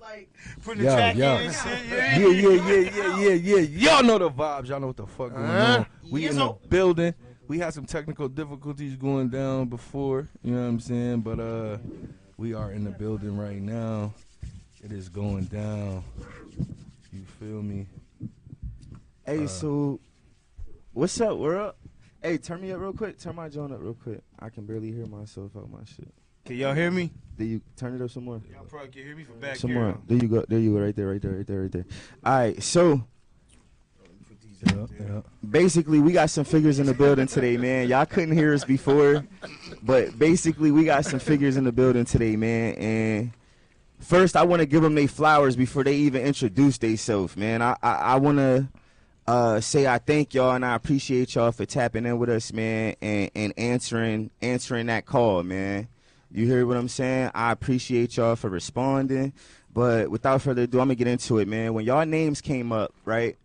like putting the Yeah, track yeah. and shit. Yeah, yeah, yeah, yeah, yeah, yeah. Y'all know the vibes. Y'all know what the fuck going Uh-huh. on. We Yes, in the oh. building. We had some technical difficulties going down before. You know what I'm saying? But uh, we are in the building right now. It is going down. You feel me? Hey, Uh, so what's up? We're up. Hey, turn me up real quick. Turn my joint up real quick. I can barely hear myself out my shit. Can y'all hear me? Do you turn it up some more? Y'all probably can hear me from back Some here. more. There you go. There you go. Right there. Right there. Right there. Right there. All right. So Yeah, yeah. basically, we got some figures in the building today, man. Y'all couldn't hear us before, but basically, we got some figures in the building today, man. And first, I want to give them their flowers before they even introduce themselves, man. I I, I want to uh, say I thank y'all and I appreciate y'all for tapping in with us, man, and, and answering answering that call, man. You hear what I'm saying? I appreciate y'all for responding. But without further ado, I'm gonna get into it, man. When y'all names came up, right?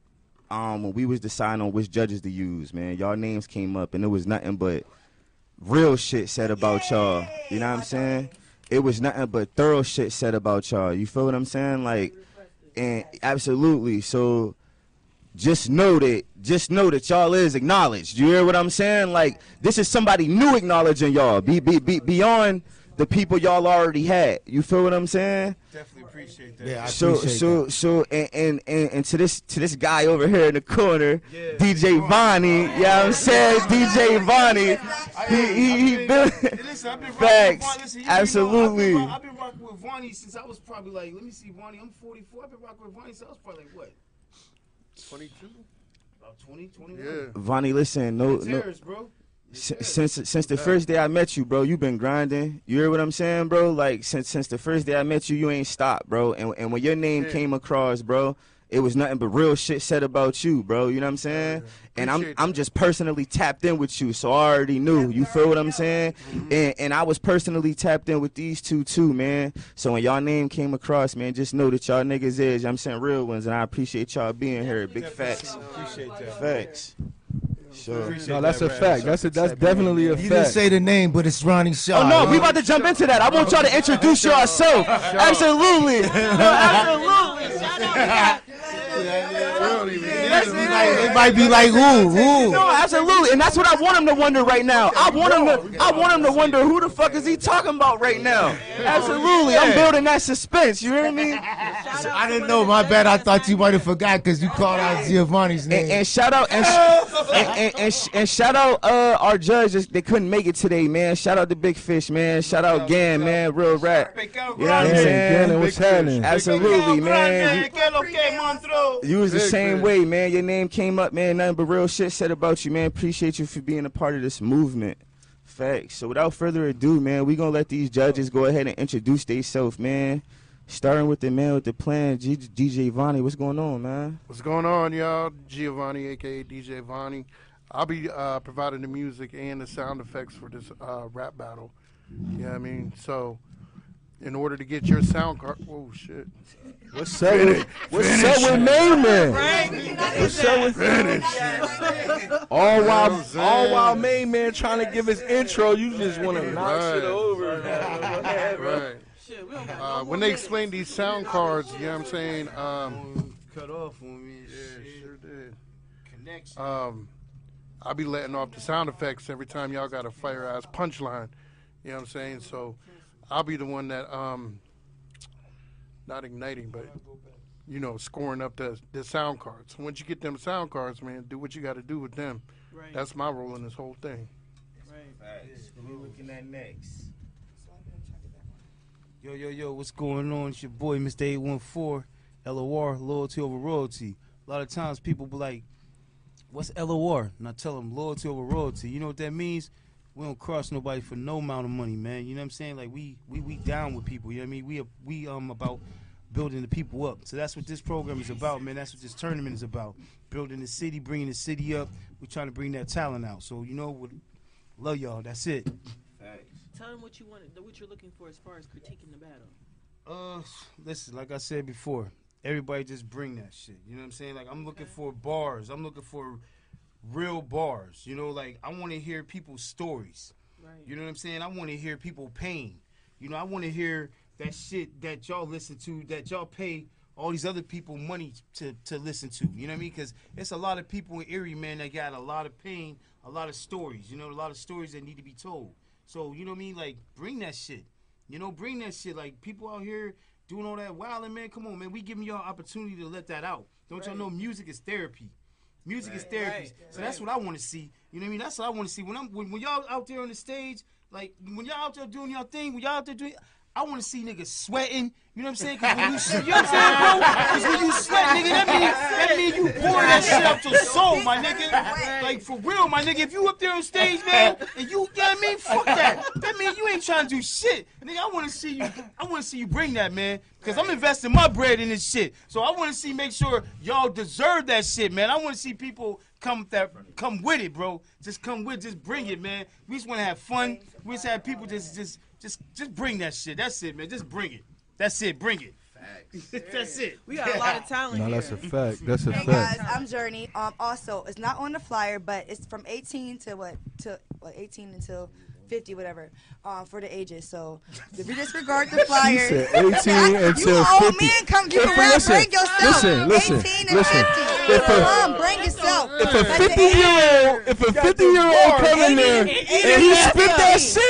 Um, when we was deciding on which judges to use, man, y'all names came up and it was nothing but real shit said about y'all. You know what I'm saying? It was nothing but thorough shit said about y'all. You feel what I'm saying? Like, and absolutely. So just know that just know that y'all is acknowledged. You hear what I'm saying? Like this is somebody new acknowledging y'all. Be be, be beyond the people y'all already had. You feel what I'm saying? Definitely appreciate that. Yeah, I so appreciate so so and, and and and to this to this guy over here in the corner, Yeah. DJ Vonnie. You know what I'm saying? DJ Vonnie. He he he been Listen, I've been rocking with Facts. Vonnie. Listen, you know, Absolutely. I've been, I've been rocking with Vonnie since I was probably like, let me see, Vonnie, I'm 44. I've been rocking with Vonnie since I was probably like, what? 22. About 20, 21? Yeah. Vonnie, listen, no no yours, bro. Si- since since the first day I met you, bro, you've been grinding. You hear what I'm saying, bro? Like since since the first day I met you, you ain't stopped, bro. And and when your name Yeah. came across, bro, it was nothing but real shit said about you, bro. You know what I'm saying? And I'm I'm just personally tapped in with you, so I already knew. You feel what I'm saying? Mm-hmm. And and I was personally tapped in with these two too, man. So when y'all name came across, man, just know that y'all niggas is, you know what I'm saying, real ones, and I appreciate y'all being here. Big facts. Appreciate that. Facts. Sure. Appreciate No, that's that, a Brad. fact. That's a, that's definitely a fact. You didn't say the name, but it's Ronnie Shaw. Oh no, huh? we about to jump into that. I want y'all to introduce yourself. Absolutely. No, absolutely. It might- it might be like who, who? No, absolutely. And that's what I want him to wonder right now. I want him to I want him to wonder who the fuck is he talking about right now. Absolutely. I'm building that suspense. You hear me? I didn't know. My bad. I thought you might have forgot because you called out Giovanni's name. And, and shout out and, sh- and, and, and, and shout out uh, our judges. They couldn't make it today, man. Shout out to Big Fish, man. Shout out Gan, man. Real rap. You know what I'm Hey, saying? Gannon, what's happening? Absolutely, man. man. You was the same way, man. Your name came up, man. Nothing but real shit said about you, man. Appreciate you for being a part of this movement. Facts. So without further ado, man, we gonna let these judges go ahead and introduce themselves, man. Starting with the man with the plan, G- DJ Vonnie. What's going on, man? What's going on, y'all? Giovanni, aka DJ Vonnie. I'll be uh, providing the music and the sound effects for this uh, rap battle. You know what I mean? So, in order to get your sound card, oh shit, What's up with, what's up with Mayman? What's up with All while, all while Main Man trying to give his intro, you just want to knock Right. shit over. right? Uh, when they explain these sound cards, you know what I'm saying? Um, Cut off on me. yeah, sure did. Connection. Um, I'll be letting off the sound effects every time y'all got a fire ass punchline. You know what I'm saying? So I'll be the one that um not igniting, but you know, scoring up the the sound cards. Once you get them sound cards, man, do what you got to do with them. Right. That's my role in this whole thing. right. we looking at next? Yo, yo, yo, what's going on? It's your boy, Mr. 814, LOR, loyalty over royalty. A lot of times people be like, what's LOR? And I tell them, loyalty over royalty. You know what that means? We don't cross nobody for no amount of money, man. You know what I'm saying? Like, we we, we down with people. You know what I mean? We are, we um about building the people up. So that's what this program is about, man. That's what this tournament is about. Building the city, bringing the city up. We're trying to bring that talent out. So, you know, what- love y'all. That's it. Thanks. Tell them what you want, what you're looking for as far as critiquing the battle. Uh, listen, like I said before, everybody just bring that shit. You know what I'm saying? Like I'm looking for bars. I'm looking for real bars. You know, like I want to hear people's stories. Right. You know what I'm saying? I want to hear people pain. You know, I want to hear that shit that y'all listen to, that y'all pay all these other people money to to listen to. You know what I mean? Because it's a lot of people in Erie, man, that got a lot of pain, a lot of stories. You know, a lot of stories that need to be told. So you know what I mean? Like bring that shit. You know, bring that shit. Like people out here doing all that wilding, man. Come on, man. We giving y'all opportunity to let that out. Don't y'all know music is therapy. Music is therapy. Right. So that's what I want to see. You know what I mean? That's what I want to see. When I'm when, when y'all out there on the stage, like when y'all out there doing y'all thing, when y'all out there doing I want to see niggas sweating. You know what I'm saying? Cause when you, you know what I'm saying, bro? When you sweat, nigga, that mean that mean you pour that shit out your soul, my nigga. Like for real, my nigga. If you up there on stage, man, and you, know what I mean? Fuck that. That mean you ain't trying to do shit, nigga. I want to see you. I want to see you bring that, man. Cause I'm investing my bread in this shit. So I want to see, make sure y'all deserve that shit, man. I want to see people come that come with it, bro. Just come with, just bring it, man. We just want to have fun. We just have people just, just, just, just bring that shit. That's it, man. Just bring it. That's it. Bring it. That's it. We got a lot of talent No, here. that's a fact. That's a Hey fact. guys, I'm Journey. Um, also, it's not on the flyer, but it's from 18 to what? To what? 18 until 50, whatever. Um, for the ages. So if you disregard the flyer, said 18 you until an old 50. man, come you If- can rap, listen, bring yourself. listen, listen, 18 and listen. 50. If a- come, bring yourself. If a 50 year old, if a 50 year old come in there and he spit that shit,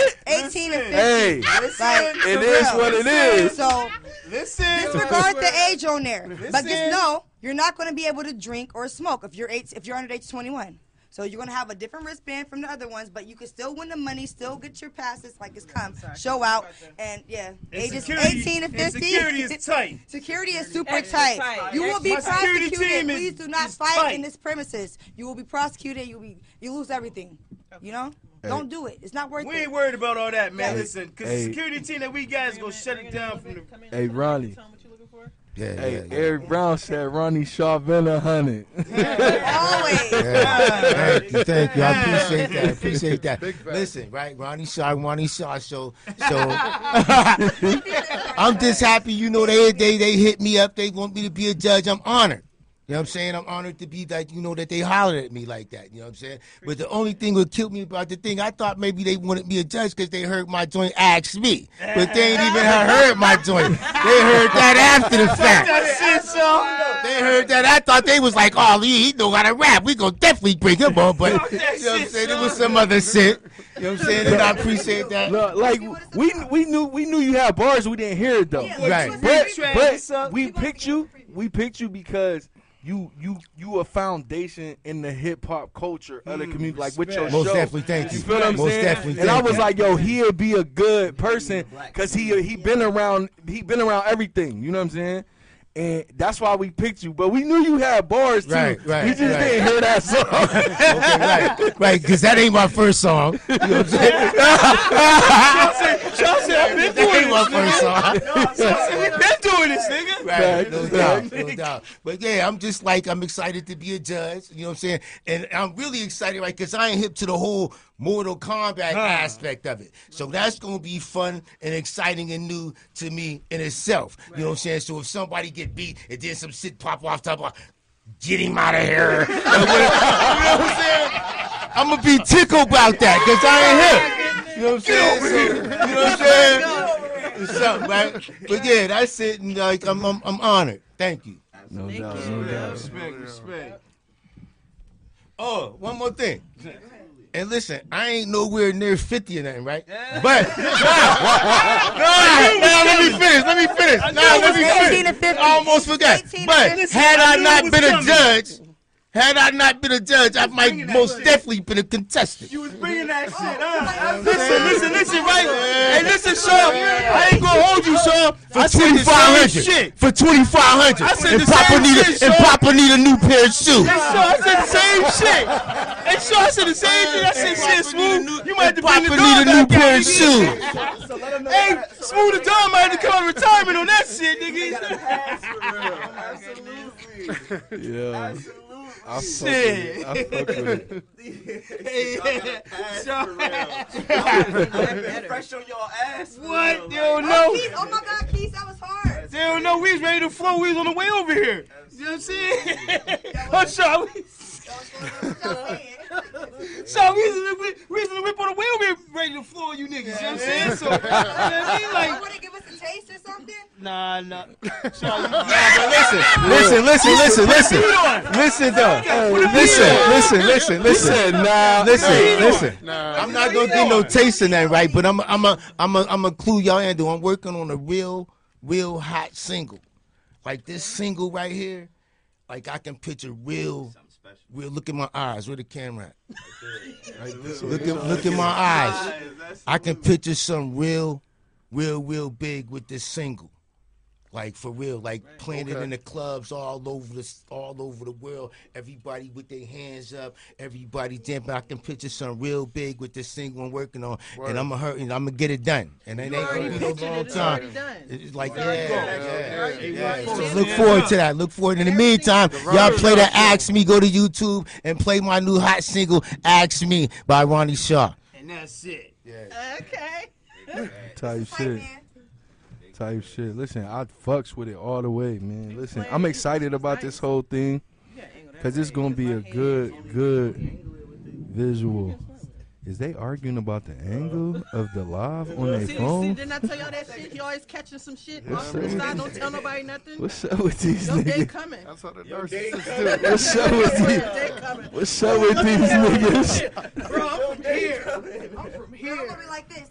18 and 50. hey, like, it for is real. what it is. So Listen. disregard the age on there. But Listen. just know you're not going to be able to drink or smoke if you're eight, if you're under age 21. So you're going to have a different wristband from the other ones, but you can still win the money, still get your passes like it's come, show out, and yeah, And ages security- 18 to and 50. security is tight. Security is super Extra tight. tight. You will be My prosecuted. team is- Please do not is fight tight. in this premises. You will be prosecuted. You will be you lose everything. You know, don't do it. It's not worth We it. We ain't worried about all that, man. Hey, Listen, because hey. the security team that we got is going to shut it down from the. Hey, Ronnie. Tell 'em what you looking for. Yeah, Hey, yeah, yeah. Eric Brown said Ronnie Shaw been a hundred. Always. Yeah. Thank you, thank you. I appreciate that. I appreciate that. Listen, right, Ronnie Shaw, Ronnie Shaw show. So I'm just happy, you know, they they they hit me up. They want me to be a judge. I'm honored. You know what I'm saying? I'm honored to be like, you know, that they hollered at me like that. You know what I'm saying? But the only thing that killed me about the thing, I thought maybe they wanted me a judge because they heard my joint ask me. But they ain't even heard my joint. They heard that after the fact. That's it, so. They heard that. I thought they was like, oh, he, he know how to rap. We gonna definitely bring him on. But you know what I'm saying? It was some other shit. You know what I'm saying? And I appreciate that. Look, like we we knew we knew you had bars. We didn't hear it though. Yeah, Right. But but we picked you. We picked you because you you you a foundation in the hip hop culture of the hmm, community. Like with your show. Most show. definitely, thank you. You feel what I'm Most saying? definitely, and I thank was you. like, yo, he'll be a good person because he he been around he been around everything. You know what I'm saying? And that's why we picked you. But we knew you had bars too. Right, right, We just right. didn't hear that song. Okay, right, right, because that ain't my first song. You know what I'm saying? Chelsea, I've been That doing ain't my first song. Chelsea, we been doing this, nigga. Right, no Facts. doubt, no doubt. But yeah, I'm just like I'm excited to be a judge. You know what I'm saying? And I'm really excited, right? Because I ain't hip to the whole Mortal Kombat aspect of it. So that's gonna be fun and exciting and new to me in itself. You know what I'm saying? So if somebody get beat and then some shit pop off top of get him out of here. you know what I'm saying? I'm gonna be tickled about that because I ain't hip. You know what I'm saying? So, you know what I'm saying? It's something, right? But yeah, that's it. And like, I'm, I'm, I'm honored. Thank you. No doubt, no doubt. Respect, respect. Oh, one more thing. And listen, I ain't nowhere near 50 or nothing, right? Yeah. But, nah, nah, nah, let me finish. Let me finish. Nah, let me finish. I almost forgot. But had I I not been a judge, had I not been a judge, I might most definitely been a contestant. You was bringing that shit, huh? Listen, listen, listen, right? Hey, listen, Shaw. I ain't gonna hold you, Shaw. For I said the same shit. For twenty five hundred. I said and the Papa same need a, shit, and Shaw. Papa need a new pair of shoes. Hey, Shaw, I said the same shit. Hey, Shaw, I said the same shit. I said shit, Smooth. You might have to bring the Papa need a dog new back pair out. of shoes. Hey, Smooth the dog might have to come on retirement on that shit, nigga. Absolutely. Yeah. I fuck Shit. with it. I fuck with it. Fresh on your ass. What? They don't Oh, know. Keith, oh my God, Keith, that was hard. They don't know. We was ready to flow. We was on the way over here. You know what I'm saying? Oh, Shaw. That was hard. So reason to, reason to whip on the wheel, we ready to floor you niggas. You know what I'm saying? So, you know what I mean? You Like, want to give us a taste or something? nah, nah. So, you, Listen, listen, listen, listen. Listen though. Listen, listen, listen, listen. nah, Listen, listen. Nah, I'm not gonna get no taste in that, right? But I'm I'm a I'm a I'm a clue y'all into. I'm working on a real real hot single, like this single right here. Like I can picture real, real. Look at my eyes. Where the camera at? Look at look at my eyes. I can picture some real, real, real big with this single. Like for real, like playing it in the clubs all over the all over the world. Everybody with their hands up, everybody dancing. I can picture something real big with this single I'm working on, and I'm gonna hurt, and I'm gonna get it done. And it ain't gonna be no pictured it, long time. already. It's like It's already yeah, done. yeah, yeah. So look forward to that. Look forward. In the meantime, y'all play the "Ask Me." Go to YouTube and play my new hot single "Ask Me" by Ronnie Shaw. and that's it. Yeah. Okay. type shit. man. Type shit. Listen, I fucks with it all the way, man. Listen, I'm excited about this whole thing Yeah, angle that because it's gonna be a good, good angle it with it. visual. Is they arguing about the angle of the live on their See, see, phone? didn't I tell y'all that shit? He always catching some shit Yes, off to the sir. side. Don't tell nobody nothing. What's up with these Your day niggas? coming. that's how the narcissists do. What's up with these? What's up with these niggas? Bro, I'm from here. I'm from We're here. gonna be like this.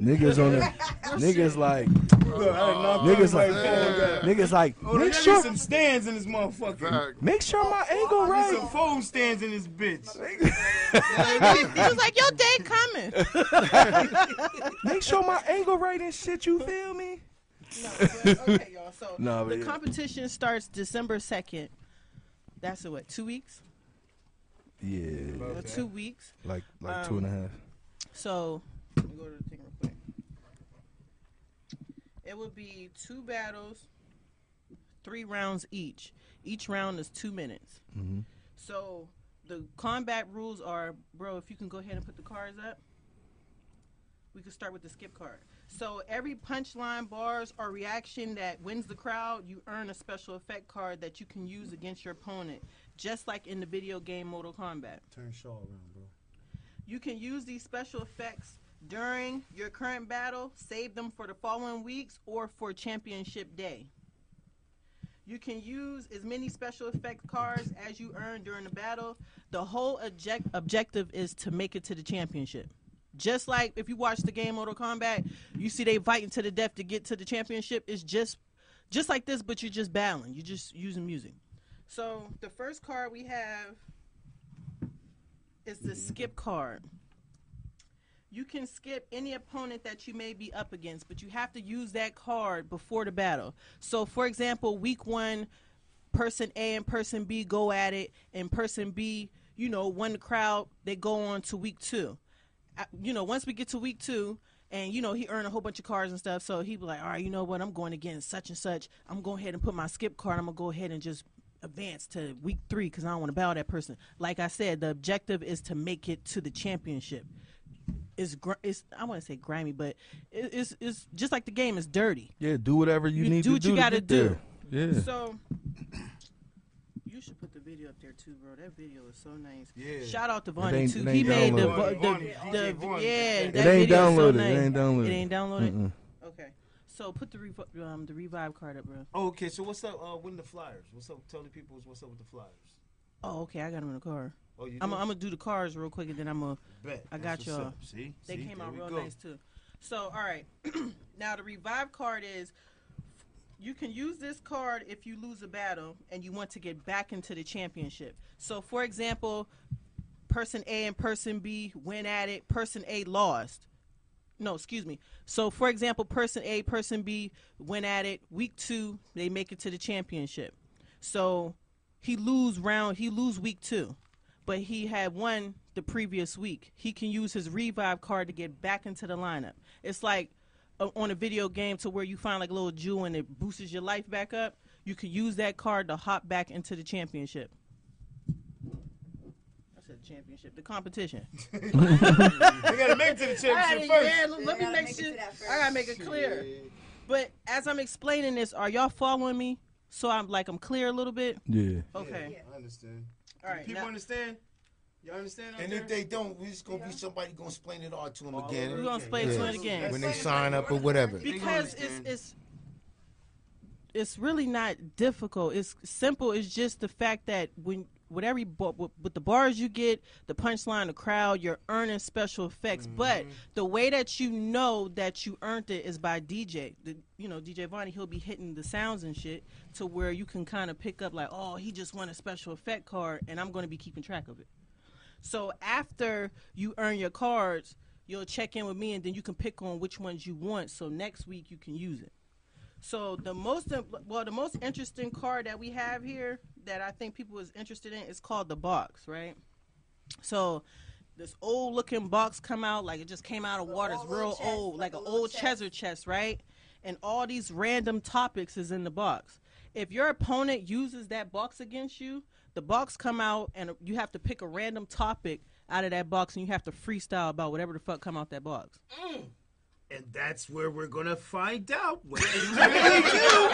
Niggas on the oh, niggas like niggas like niggas like Oh, make gotta sure some stands in this motherfucker. Fact. make sure my oh, angle Need some right. foam stands in this bitch. He was like, your day coming. Make sure my angle right and shit. You feel me? No, but- okay, y'all. So Nah, but the yeah. competition starts December second. That's in what two weeks? Yeah, Or two weeks. like like two and a um, half. So let me go to the thing real quick. It would be two battles, three rounds each. Each round is two minutes. Mhm. So the combat rules are, bro. If you can go ahead and put the cards up, we could start with the skip card. So every punchline, bars, or reaction that wins the crowd, you earn a special effect card that you can use against your opponent, just like in the video game Mortal Kombat. Turn Shaw around, bro. You can use these special effects during your current battle, save them for the following weeks, or for championship day. You can use as many special effect cards as you earn during the battle. The whole object- objective is to make it to the championship. Just like if you watch the game Mortal Kombat, you see they fighting to the death to get to the championship. It's just just like this, but you're just battling. You're just using music. So the first card we have is the skip card. You can skip any opponent that you may be up against, but you have to use that card before the battle. So, for example, week one, person A and person B go at it, and person B, you know, won the crowd, they go on to week two. Uh, You know, once we get to week two, and you know, he earned a whole bunch of cards and stuff, so he'd be like, all right, you know what, I'm going against such and such. I'm going ahead and put my skip card, I'm going to go ahead and just advance to week three because I don't want to battle that person. Like I said, the objective is to make it to the championship. It's, gr- it's I want to say grimy, but it, it's it's just like the game is dirty. Yeah, do whatever you, You need do to what do. you gotta do. there. Yeah. So you should put the video up there too, bro. That video is so nice. Yeah. Shout out to ain't- Vonnie too. it He ain't made the, downloaded. vo- Vonnie, the, DJ the, Vonnie. yeah. It That it ain't video is so downloaded. nice. It ain't downloaded. It ain't downloaded. Mm-mm. Okay. So put the rev- um the revive card up, bro. Oh, okay, so what's up uh, with the flyers? What's up? Tell the people what's up with the flyers. Oh, okay. I got them in the car. Oh, you I'm gonna do the cards real quick, and then I'm gonna. Bet. I got y'all. See, They See? came There out real go. nice too. So, all right. now the revive card is you can use this card if you lose a battle and you want to get back into the championship. So, for example, person A and person B went at it. Person A lost. No, excuse me. So, for example, person A, person B went at it. Week two, they make it to the championship. So he lose round. He lose week two, but he had won the previous week. He can use his revive card to get back into the lineup. It's like uh, on a video game to where you find like a little jewel and it boosts your life back up. You can use that card to hop back into the championship. I said championship, the competition. We gotta make it to the championship Alright, first. yeah, let, let me make make sure. to that first. I gotta make it clear. But as I'm explaining this, are y'all following me? So I'm like I'm clear a little bit. Yeah. Okay. I understand. All right. People now- understand? You understand? And there? if they don't, we just gonna be somebody gonna explain it all to them All again. We're gonna explain Yeah. to it again. when they sign up or whatever. because it's it's it's really not difficult. It's simple. It's just the fact that when whatever you, bu- with, with the bars you get, the punchline, the crowd, you're earning special effects. Mm-hmm. But the way that you know that you earned it is by DJ. The, you know, DJ Vonnie, he'll be hitting the sounds and shit to where you can kind of pick up like, oh, he just won a special effect card, and I'm going to be keeping track of it. So after you earn your cards, you'll check in with me, and then you can pick on which ones you want. So next week you can use it. So the most well, the most interesting card that we have here that I think people is interested in is called the box, right? So this old looking box come out like it just came out of water. It's real chest, old, like like an old chest. treasure chest, right? And all these random topics is in the box. If your opponent uses that box against you, the box come out and you have to pick a random topic out of that box and you have to freestyle about whatever the fuck come out that box. And that's where we're gonna find out what you really do.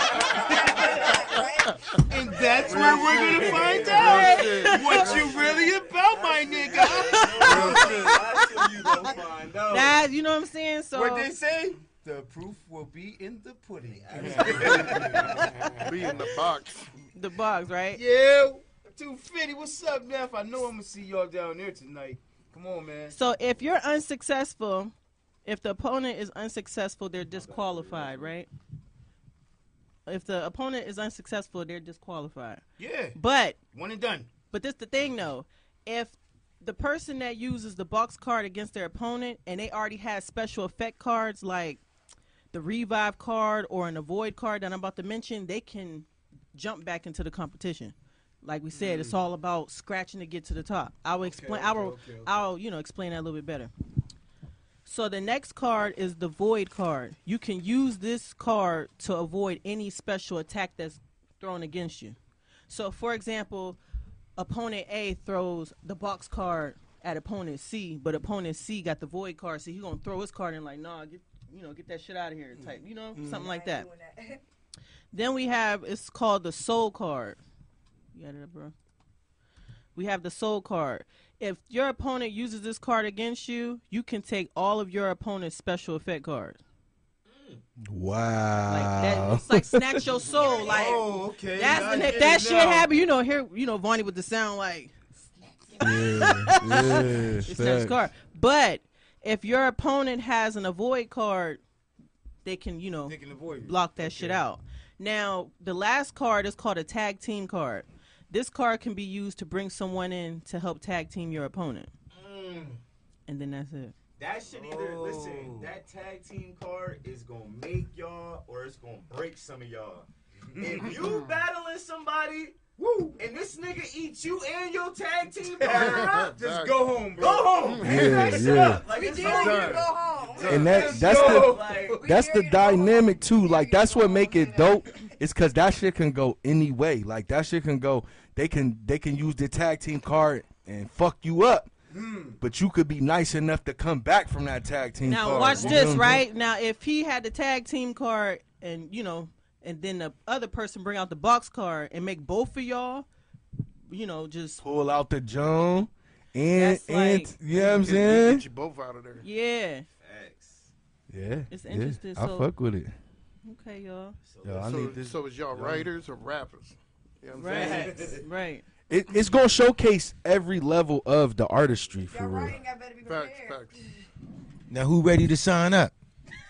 and that's where we're gonna find out what you really about, my nigga. That you know what I'm saying? So what they say? The proof will be in the pudding. Be in the box. the box, right? yeah, 250. What's up, Neff? I know I'm gonna see y'all down there tonight. Come on, man. So if you're unsuccessful, if the opponent is unsuccessful, they're disqualified, right? If the opponent is unsuccessful, they're disqualified. Yeah, But one and done. but this the thing though, if the person that uses the box card against their opponent and they already have special effect cards like the revive card or an avoid card that I'm about to mention, they can jump back into the competition. Like we said, it's mm. all about scratching to get to the top. I will explain. I will. okay, okay, okay. I'll you know explain that a little bit better. So the next card is the void card. You can use this card to avoid any special attack that's thrown against you. So for example, opponent A throws the box card at opponent C, but opponent C got the void card, so he's gonna throw his card in like, nah, get you know, get that shit out of here, type, you know, mm-hmm. something like that. Then we have it's called the soul card. You got it, bro. We have the soul card. If your opponent uses this card against you, you can take all of your opponent's special effect cards. Wow. Like that, it's like snatch your soul. Oh, like oh, okay. that's and if that it shit now. happen, you know, here, you know, Vonnie with the sound like yeah, yeah, it's next card. But if your opponent has an avoid card, they can, you know, They can avoid block that shit out. Now, the last card is called a tag team card. This card can be used to bring someone in to help tag team your opponent. Mm. And then that's it. That should either listen. Oh. That tag team card is gonna make y'all, or it's gonna break some of y'all. if you battling somebody, woo, and this nigga eats you and your tag team partner up, Just go home, bro. go home. Yeah, That yeah. up. Like, We it's did over. you go home. And that Let's that's go. the Like, that's the dynamic too. Like that's what make it dope. It's cause that shit can go any way. Like that shit can go. They can they can use the tag team card and fuck you up. Hmm. But you could be nice enough to come back from that tag team Now card. watch You this, right? Now if he had the tag team card and you know, and then the other person bring out the box car and make both of y'all, you know, just Pull out the Joan and That's and like- you know what I'm Get, saying? get you both out of there. yeah. Yeah, It's yeah. interesting, I so- fuck with it. Okay, y'all. Yo, I So, need this. so is y'all writers or rappers? You know what I'm saying? Right. right. It, it's gonna showcase every level of the artistry for Y'all real. writing, I better be Facts, prepared. facts. Now, who ready to sign up?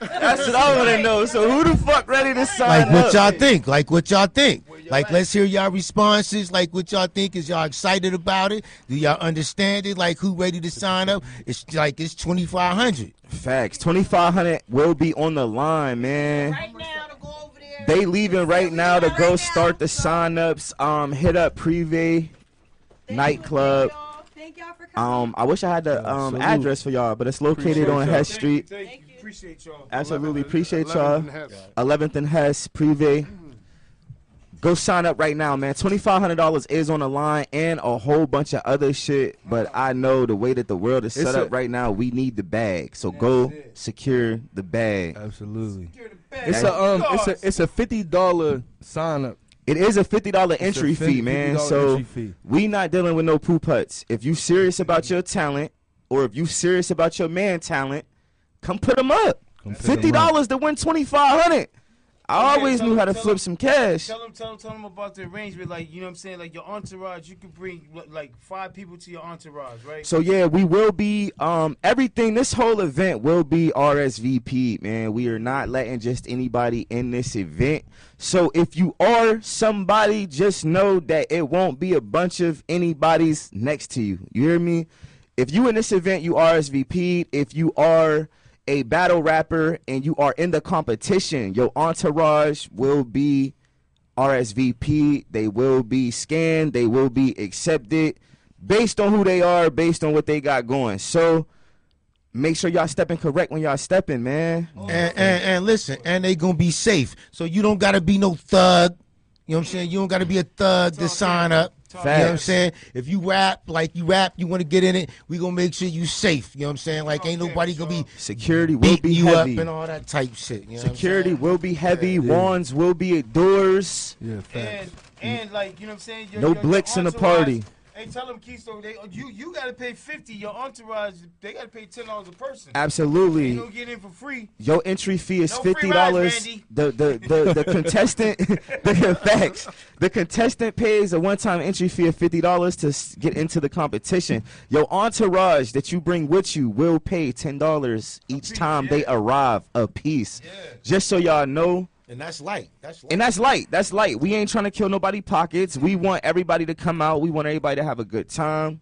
That's what I want to know. So who the fuck ready to sign up? Like what up? y'all think? Like what y'all think? Like let's hear y'all responses. Like what y'all think? Is y'all excited about it? Do y'all understand it? Like who ready to sign up? It's like it's twenty five hundred. Facts. Twenty five hundred will be on the line, man. Right now to go over there. They leaving right now to go start the sign ups. Um, hit up Privé Thank nightclub. Y'all. Thank y'all for coming. Um, I wish I had the um Salute. address for y'all, but it's located Appreciate on y'all. Hess Street. Thank you. Thank you. Appreciate y'all. Absolutely 11th appreciate 11th y'all. 11th and Hess Privé. Go sign up right now, man. Twenty five hundred dollars is on the line, and a whole bunch of other shit. But I know the way that the world is It's set a- up right now, we need the bag. So go it. secure the bag. Absolutely. Secure the bag. It's a um, it's a it's a fifty dollar sign up It is a fifty dollar entry It's a fee, $50 man. So entry fee. we not dealing with no poo putts. If you serious about your talent, or if you serious about your man talent, come put them up. Come Fifty dollars to win twenty five hundred. I Yeah, always tell knew how to flip them- some cash. Tell them, tell them, tell them about the arrangement. Like, you know what I'm saying? Like, your entourage, you could bring, like, five people to your entourage, right? So yeah, we will be um everything. This whole event will be RSVP, man. We are not letting just anybody in this event. So if you are somebody, just know that it won't be a bunch of anybody's next to you. You hear me? If you in this event, you RSVP'd. If you are a battle rapper and you are in the competition, your entourage will be RSVP. They will be scanned. They will be accepted based on who they are, based on what they got going. So make sure y'all stepping correct when y'all stepping, man. And, and and listen, and they gonna be safe. So you don't gotta be no thug. You know what I'm saying? You don't gotta be a thug to sign up. You know what I'm saying? If you rap like you rap, you want to get in it, we gonna make sure you safe. You know what I'm saying? Like ain't nobody gonna be Security will beating be you heavy. up and all that type shit. You know what I'm Security will be heavy. Wands will be at doors. Yeah, and, facts. and, like, you know what I'm saying? Your, No your- your blitz in the entourage- party. Hey, tell them, Keystone, they, you, you got to pay 50 Your entourage, they got to pay $10 a person. You Absolutely. don't get in for free. Your entry fee is No fifty dollars. The the the the contestant the facts. The contestant pays a one time entry fee of fifty dollars to get into the competition. Your entourage that you bring with you will pay ten dollars each piece, time yeah. they arrive a piece. Yeah. Just so y'all know. And that's light. That's light. And that's light. That's light. We ain't trying to kill nobody pockets. We want everybody to come out. We want everybody to have a good time.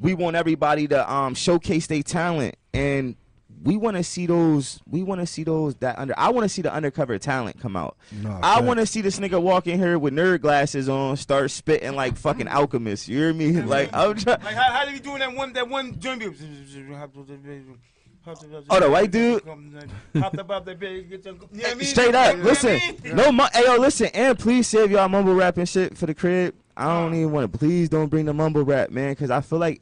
We want everybody to um showcase their talent and we want to see those we want to see those that under I want to see the undercover talent come out. Nah, I want to see this nigga walk in here with nerd glasses on, start spitting like fucking alchemist. You hear me? Like I'm trying Like, how, how did he doing that one, that one joint? Oh, the white dude? Hopped up out that bed, get your- you know what I mean? Straight up. You know what I Listen. No mu- hey yo, listen, and please save y'all mumble rapping shit for the crib. I don't even want to please don't bring the mumble rap, man, cuz I feel like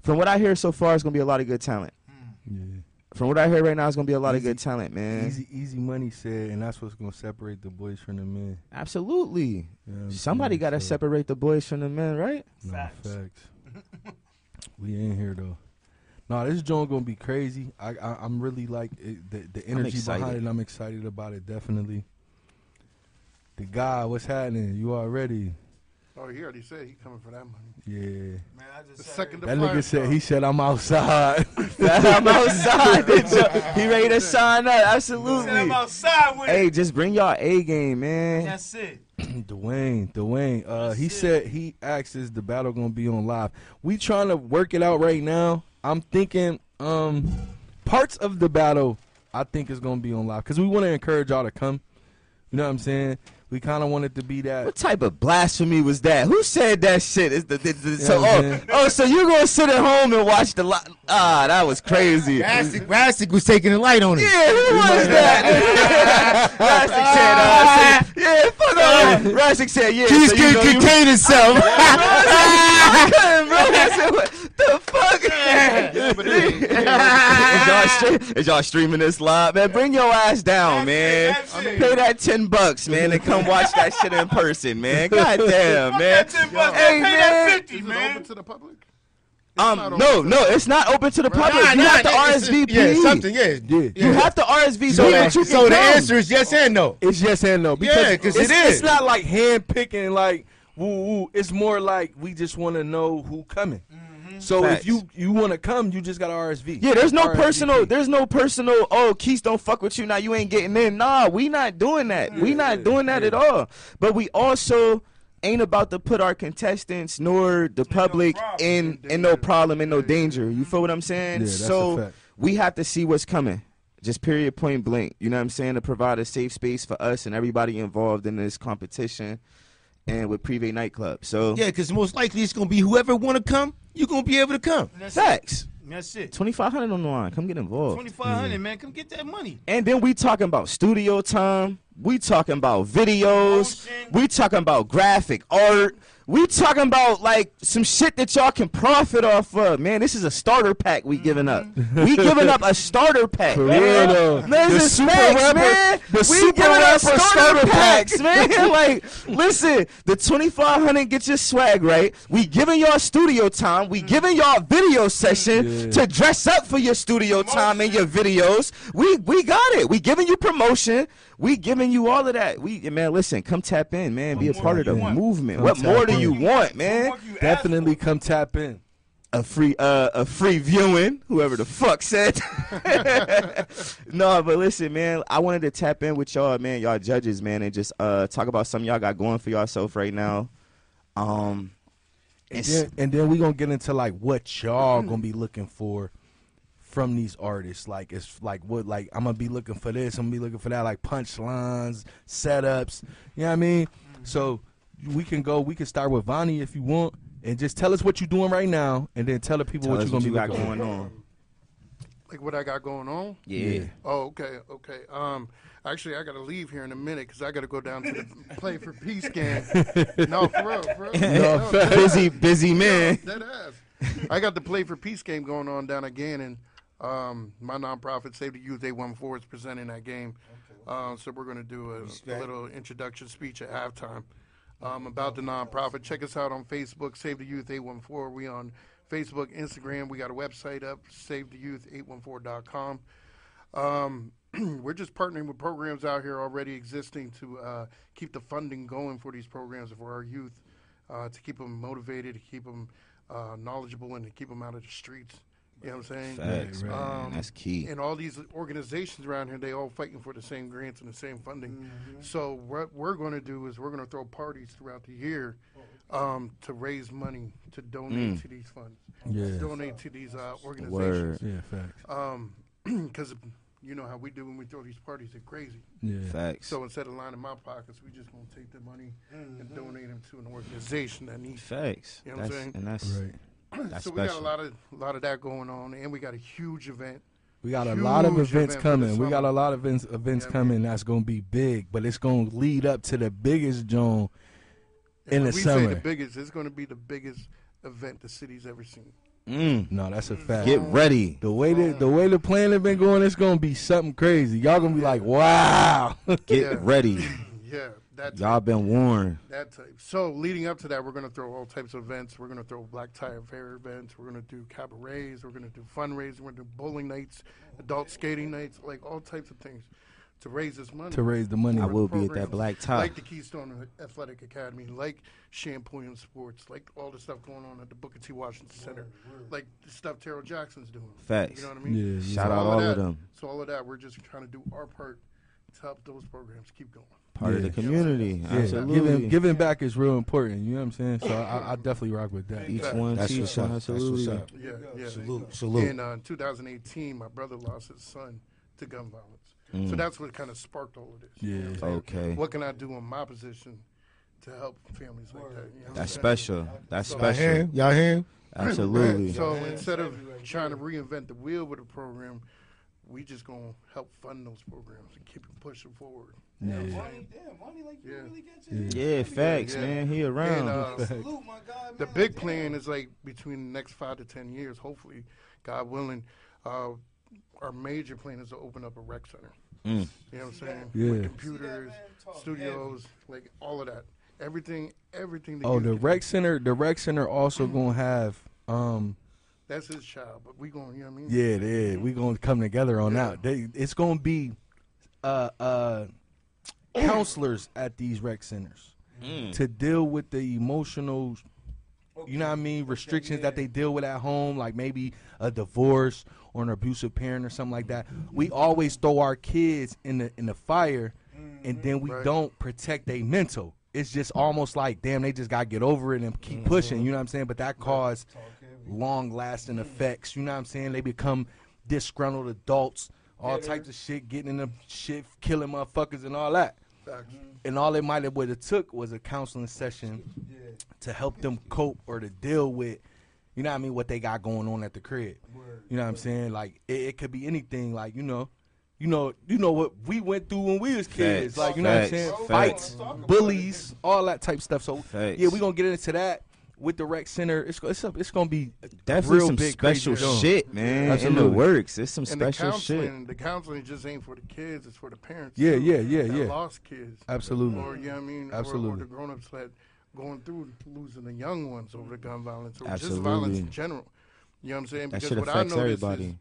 from what I hear so far it's going to be a lot of good talent. Hmm. Yeah. From what I hear right now it's going to be a lot of good talent, man. Easy, easy money said, and that's what's gonna separate the boys from the men. Absolutely. You know what I'm Somebody got to So, separate the boys from the men, right? no, Facts. facts. we ain't here though. No, this joint gonna be crazy. I, I I'm really like it, the the energy behind it. I'm excited about it. Definitely. The guy, what's happening? You already? Oh, he already said he coming for that money. Yeah. Man, I just said second That nigga said he said I'm outside. I'm outside. he ready to sign up. Said I'm Absolutely. outside with Hey, it. just bring y'all A game, man. That's it. Dwayne, Dwayne. Uh, he it. said he asked is the battle gonna be on live. We trying to work it out right now. I'm thinking um parts of the battle I think is gonna be on live because we want to encourage y'all to come. You know what I'm saying? We kind of wanted to be that. What type of blasphemy was that? Who said that shit? Is the, the, the- so, Yeah, oh, man. oh, so you gonna sit at home and watch the li- Ah, that was crazy. Yeah, Rastic, Rastic was taking the light on it. Yeah, who was that? Rastic said, uh, yeah, fuck off. Rastic said, yeah. Keys so you can know you- contain himself. bro. I said, what the fuck? Yeah, but it- is, y'all is y'all streaming this live, man? Bring your ass down, man. Pay that ten bucks, man, and come watch that shit in person, man. God damn, man. That 10 bucks, Hey, pay that 50, is it man. open to the public? Um, no, no, it's not open to the public. Nah, you nah, have to it's- RSVP. Yeah, something. Yeah, Yeah. You have to RSVP, So, but you can so the come. answer is yes and no. It's yes and no. Because Yeah, 'cause it's, it is. It's not like hand picking, like woo woo. It's more like we just want to know who coming. So Facts. if you you want to come, you just got to RSV. Yeah, there's no RSVP. personal. There's no personal. Oh, Keys don't fuck with you now. You ain't getting in. Nah, we not doing that. we not doing that at all. But we also ain't about to put our contestants nor the public problem. in in no problem in no danger. You feel what I'm saying? Yeah, that's a so fact. we have to see what's coming. Just period, point blank. You know what I'm saying? To provide a safe space for us and everybody involved in this competition, and with Privé nightclub. So Yeah, because most likely it's gonna be whoever want to come, you gonna be able to come. That's facts. it. That's it. Twenty five hundred on the line. Come get involved. 2500 man. Come get that money. And then we talking about studio time. We talking about videos. Motion. We talking about graphic art. We talking about like some shit that y'all can profit off of, man. This is a starter pack we giving up. Mm-hmm. we giving up a starter pack. For man. real, though. The super rapper- man. the we super giving up starter, starter packs, packs. man. like, listen, the twenty five hundred get your swag right. We giving y'all studio time. We mm-hmm. giving y'all video session Yeah. to dress up for your studio time and your videos. We we got it. We giving you promotion. We giving you all of that. We man, listen, come tap in, man. Be a part of the want? movement. Come what more do in. you want, man? You Definitely come tap in. a free uh a free viewing whoever the fuck said no but listen man i wanted to tap in with y'all man y'all judges man and just uh talk about something y'all got going for yourself right now um And and then, and then we gonna get into like what y'all gonna be looking for from these artists. Like it's like what like I'm gonna be looking for this. I'm gonna be looking for that. Like punchlines, setups. You know what I mean? So we can go. We can start with Vonnie if you want, and just tell us what you're doing right now, and then tell the people tell what you're gonna you be got looking going for. on Like what I got going on. yeah, Oh, okay, okay. Um, actually, I got to leave here in a minute because I got to go down to the Play for Peace game. no, for real, for real. No, dead busy busy man ass, dead ass. I got the Play for Peace game going on down again, Gannon. Um, my nonprofit Save the Youth 814 is presenting that game. Uh, so we're going to do a, a little introduction speech at halftime um, about the nonprofit. Check us out on Facebook, Save the Youth 814. We on Facebook, Instagram. We got a website up, SaveTheYouth814.com. Um, we're just partnering with programs out here already existing to uh, keep the funding going for these programs for our youth, uh, to keep them motivated, to keep them uh, knowledgeable, and to keep them out of the streets. You know what I'm saying? facts man Um, that's key And all these organizations around here, they all fighting for the same grants and the same funding. So what we're going to do is we're going to throw parties throughout the year um, to raise money to donate to these funds, Yeah. to donate to these uh, organizations. word Yeah, facts. Um, because you know how we do when we throw these parties, they're crazy. Yeah. facts So instead of lining my pockets, we just gonna take the money and donate them to an organization that needs. facts You know what I'm saying? and that's Right. that's so we got a lot of a lot of that going on, and we got a huge event. We got a lot of events event coming. We got a lot of events, events Yeah, coming that's going to be big, but it's going to lead up to the biggest joint in And the when we summer. say the biggest, it's going to be the biggest event the city's ever seen. mm, mm. no, that's a mm. fact. get ready the way the the mm. way the plan has been going, it's going to be something crazy. Y'all going to be like, wow. get Yeah. ready Yeah, that y'all been warned that type. So leading up to that, we're going to throw all types of events. We're going to throw black tie affair events. We're going to do cabarets. We're going to do fundraisers. We're going to do bowling nights, adult skating nights, like all types of things to raise this money. to raise the money. I will be at that black tie Like the Keystone Athletic Academy, like Shampooing Sports, like all the stuff going on at the Booker T. Washington Center, like the stuff Terrell Jackson's doing. Facts. You know what I mean? Yeah, yeah. Shout So out all that, of them. So all of that, we're just trying to do our part to help those programs keep going. Part of Yeah. the community Yeah, absolutely giving giving back is real important. You know what I'm saying? So I, I definitely rock with that. each one That's teach what's one up. That's absolutely what's up. Yeah, yeah. Salute, salute. In uh, 2018, my brother lost his son to gun violence. Mm. So that's what kind of sparked all of this. Yeah. You know what I'm saying? Okay. What can I do in my position to help families like that? You know That's saying? special. That's So- Y'all hear special. Y'all hear him? Absolutely. So instead of trying to reinvent the wheel with a program, we just gonna help fund those programs and keep them pushing forward. Yeah. Damn, Money, like you Yeah. really get to Yeah. Yeah, facts, Yeah. man. He And, around. uh, Salute, my God, the man. big plan is like between the next five to ten years, hopefully, God willing, uh, our major plan is to open up a rec center. Mm. You know what I'm saying? Yeah. With computers, studios, like all of that. Everything, everything. The Oh, the rec do. center. The rec center also gonna have. Um. That's his child, but we going. You know what I mean? Yeah, yeah. We gonna come together on Yeah. that. They, it's gonna be, uh, uh, counselors at these rec centers Mm. to deal with the emotional. You know what I mean? Restrictions that they deal with at home, like maybe a divorce or an abusive parent or something like that. We always throw our kids in the in the fire, and then we Right. don't protect their mental. It's just almost like, damn, they just gotta get over it and keep pushing. You know what I'm saying? But that caused long lasting effects. You know what I'm saying? They become disgruntled adults, all types of shit, getting in the shit, killing motherfuckers and all that. Facts. Mm-hmm. And all it might have would have took was a counseling session to help them cope or to deal with, you know what I mean, what they got going on at the crib. You know what I'm saying? Like it, it could be anything. Like you know, you know, you know what we went through when we was kids. Facts, like you know what I'm saying? facts. Fights, bullies, all that type stuff. So Facts. yeah, we gonna get into that with the rec center. It's it's it's gonna be Definitely real some big, special crazy joint. shit, man. In the works. It's some And the special shit. counseling, the counseling just ain't for the kids; it's for the parents. Yeah, too, yeah, yeah, that yeah. Lost kids, Absolutely. or you know what I mean, Or, or Absolutely. the grown-ups that going through losing the young ones over the gun violence, or just Absolutely. violence in general. You know what I'm saying? That Because shit what I affects noticed everybody. is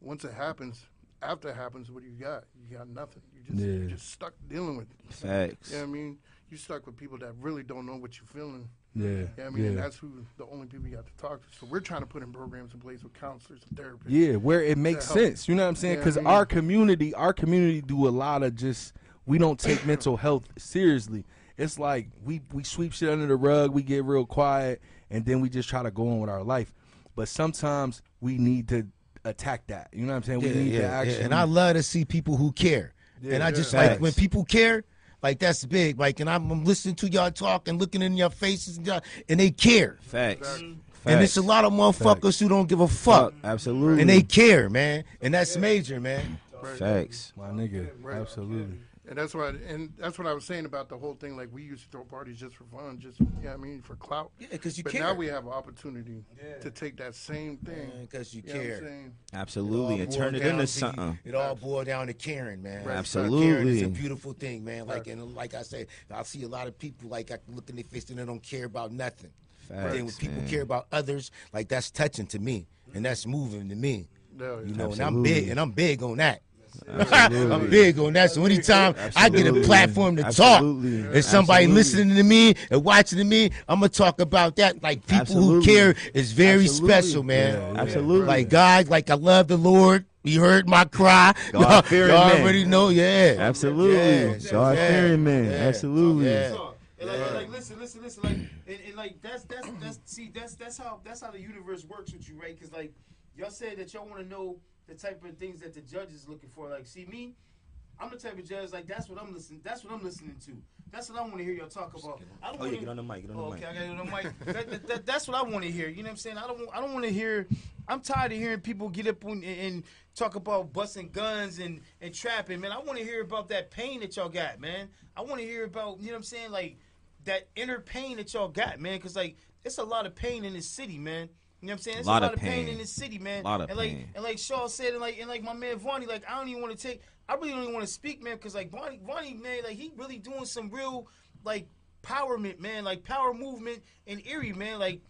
once it happens, after it happens, what do you got? You got nothing. You just Yeah. you're just stuck dealing with it. Facts. You know what I mean? You stuck with people that really don't know what you're feeling. Yeah, You know I mean? And that's who the only people you got to talk to. So we're trying to put in programs in place with counselors and therapists. Yeah, where it makes sense. You know what I'm saying? Yeah, Because I mean- our community, our community do a lot of just we don't take mental health seriously. It's like we we sweep shit under the rug, we get real quiet, and then we just try to go on with our life. But sometimes we need to attack that. You know what I'm saying? we Yeah, need yeah, to yeah. actually. And I love to see people who care. and I just Facts. like when people care, like that's big. Like, and I'm, I'm listening to y'all talk and looking in your faces, and, y'all, and they care. Facts. And it's a lot of motherfuckers who don't give a fuck, Absolutely. and they care, man. And that's major, man. Facts. my nigga, Right. absolutely. And that's what and that's what I was saying about the whole thing. Like we used to throw parties just for fun, just yeah, I mean for clout. Yeah, because you but care. now we have an opportunity to take that same thing. Because you You know what I'm care. Absolutely. And turn it into to- something. It all boiled down to caring, man. Right. Absolutely. Caring is a beautiful thing, man. Like and like I said, I see a lot of people like I look in their face and they don't care about nothing. But then when people man. care about others, like that's touching to me, and that's moving to me. Yeah, You know, and I'm big, and I'm big on that. Absolutely. I'm big on that. So anytime I get a platform to Absolutely. talk, and somebody Absolutely. listening to me and watching to me, I'm gonna talk about that. Like people who care is very Absolutely. special, man. Yeah, yeah. Absolutely. Like God, like I love the Lord. You heard my cry. God y'all fearing y'all man. already know, yeah. Absolutely. Yeah. God Yeah. fearing man. Yeah. Absolutely. Yeah. And like, and like, listen, listen, listen. Like, and, and like, that's that's that's see, that's that's how that's how the universe works with you, right? Because like, y'all said that y'all want to know the type of things that the judge is looking for. Like, see me, I'm the type of judge. Like, that's what I'm listening. That's what I'm listening to. That's what I want to hear y'all talk about. I don't Oh, wanna- get on the mic, get on the Oh, mic. Okay, I got on the mic. That, that, that, that's what I want to hear. You know what I'm saying? I don't. want- I don't want to hear. I'm tired of hearing people get up and, and talk about busting guns and and trapping. Man, I want to hear about that pain that y'all got, man. I want to hear about you know what I'm saying, like that inner pain that y'all got, man. Because like it's a lot of pain in this city, man. You know what I'm saying? It's Lot a lot of pain. pain. in this city, man. A Lot of and like pain. and like Shaw said, and like and like my man Vonnie, like I don't even want to take. I really don't even want to speak, man, because like Vonnie, Vonnie, man, like he really doing some real like empowerment, man, like power movement in Erie, man, like.